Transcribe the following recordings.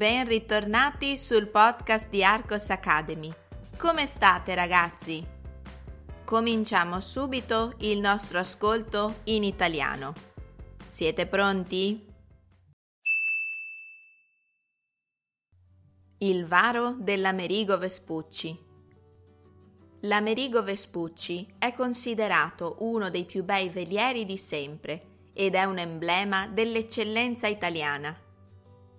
ben ritornati sul podcast di Arcos Academy. Come state ragazzi? Cominciamo subito il nostro ascolto in italiano. Siete pronti? Il varo dell'Amerigo Vespucci L'Amerigo Vespucci è considerato uno dei più bei velieri di sempre ed è un emblema dell'eccellenza italiana.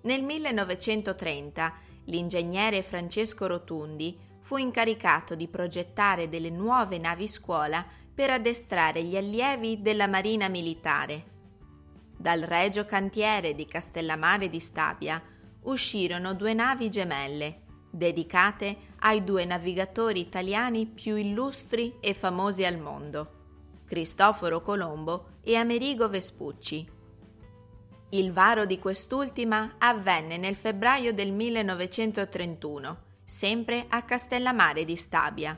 Nel 1930 l'ingegnere Francesco Rotundi fu incaricato di progettare delle nuove navi scuola per addestrare gli allievi della Marina Militare. Dal regio cantiere di Castellammare di Stabia uscirono due navi gemelle, dedicate ai due navigatori italiani più illustri e famosi al mondo, Cristoforo Colombo e Amerigo Vespucci. Il varo di quest'ultima avvenne nel febbraio del 1931, sempre a Castellammare di Stabia.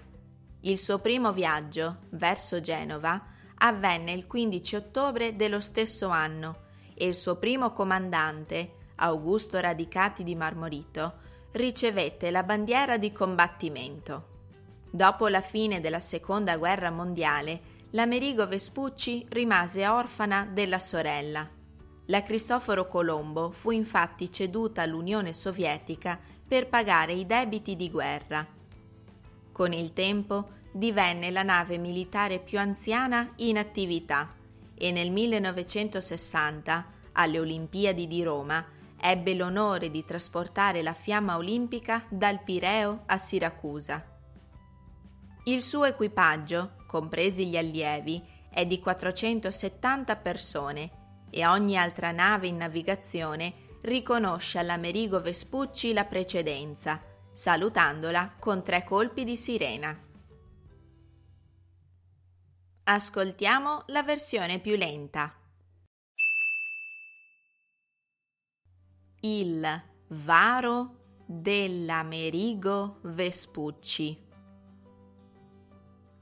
Il suo primo viaggio, verso Genova, avvenne il 15 ottobre dello stesso anno e il suo primo comandante, Augusto Radicati di Marmorito, ricevette la bandiera di combattimento. Dopo la fine della Seconda Guerra Mondiale, l'Amerigo Vespucci rimase orfana della sorella. La Cristoforo Colombo fu infatti ceduta all'Unione Sovietica per pagare i debiti di guerra. Con il tempo divenne la nave militare più anziana in attività e nel 1960, alle Olimpiadi di Roma, ebbe l'onore di trasportare la fiamma olimpica dal Pireo a Siracusa. Il suo equipaggio, compresi gli allievi, è di 470 persone e ogni altra nave in navigazione riconosce all'Amerigo Vespucci la precedenza, salutandola con tre colpi di sirena. Ascoltiamo la versione più lenta. il varo dell'Amerigo Vespucci.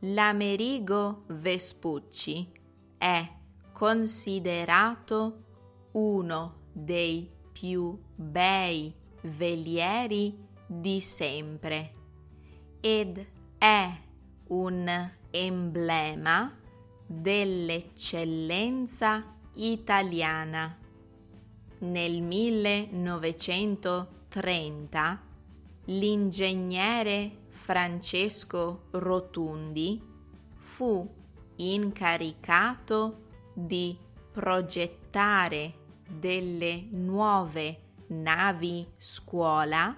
L'Amerigo Vespucci è considerato uno dei più bei velieri di sempre ed è un emblema dell'eccellenza italiana. Nel 1930 l'ingegnere Francesco Rotundi fu incaricato di progettare delle nuove navi scuola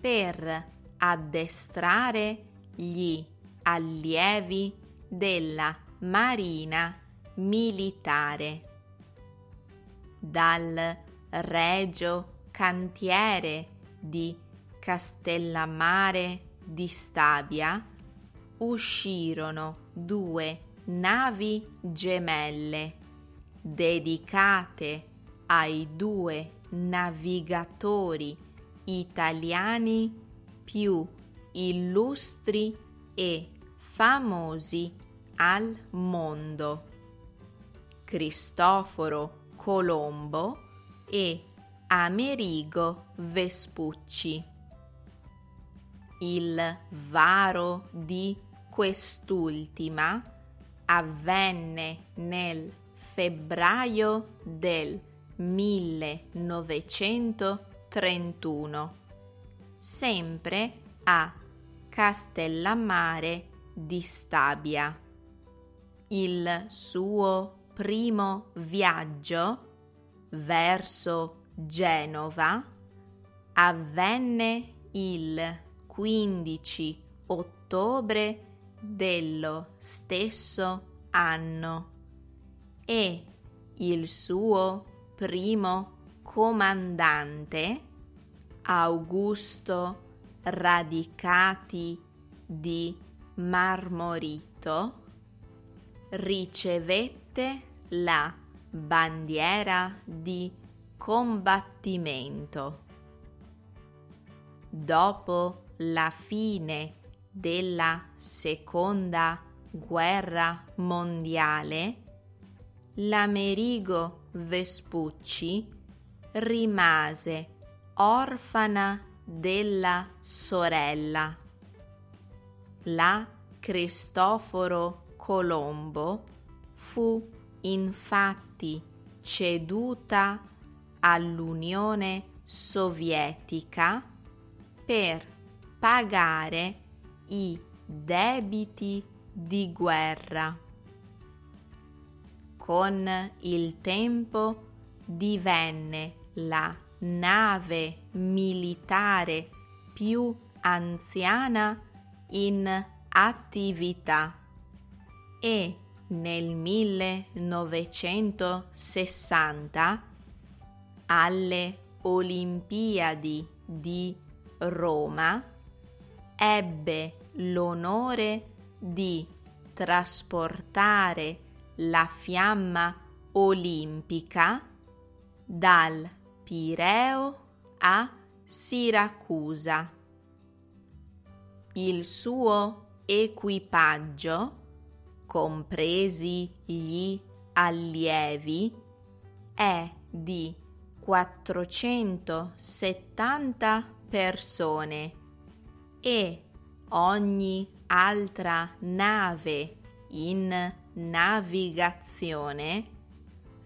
per addestrare gli allievi della Marina Militare. Dal regio cantiere di Castellammare di Stabia uscirono due navi gemelle dedicate ai due navigatori italiani più illustri e famosi al mondo. Cristoforo Colombo e Amerigo Vespucci. Il varo di quest'ultima avvenne nel febbraio del 1931, sempre a Castellammare di Stabia. Il suo primo viaggio verso Genova avvenne il 15 ottobre dello stesso anno e il suo primo comandante Augusto Radicati di Marmorito ricevette la bandiera di combattimento. Dopo la fine della seconda guerra mondiale, l'Amerigo Vespucci rimase orfana della sorella. La Cristoforo Colombo fu infatti ceduta all'Unione Sovietica per pagare i debiti di guerra. Con il tempo divenne la nave militare più anziana in attività e nel 1960 alle Olimpiadi di Roma ebbe l'onore di trasportare la fiamma olimpica dal Pireo a Siracusa. Il suo equipaggio, compresi gli allievi, è di 470 persone e ogni altra nave in navigazione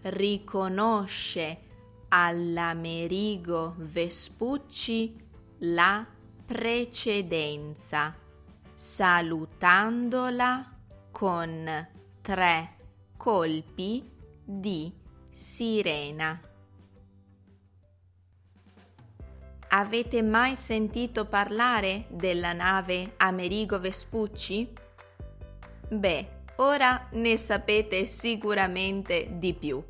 riconosce all'Amerigo Vespucci la precedenza, salutandola con tre colpi di sirena. Avete mai sentito parlare della nave Amerigo Vespucci? Beh, ora ne sapete sicuramente di più.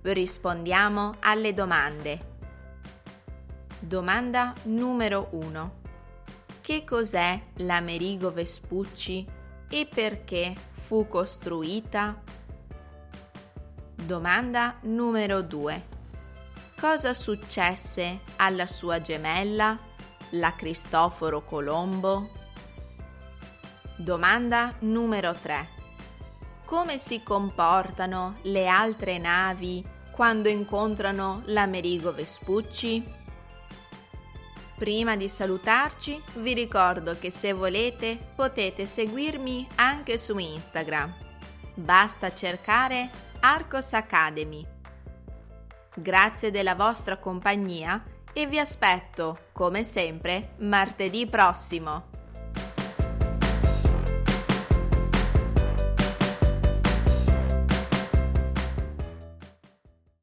Rispondiamo alle domande. Domanda numero 1. Che cos'è l'Amerigo Vespucci e perché fu costruita? Domanda numero 2 cosa successe alla sua gemella, la Cristoforo Colombo? Domanda numero 3. Come si comportano le altre navi quando incontrano l'Amerigo Vespucci? Prima di salutarci vi ricordo che se volete potete seguirmi anche su Instagram. Basta cercare Arcos Academy Grazie della vostra compagnia e vi aspetto, come sempre, martedì prossimo.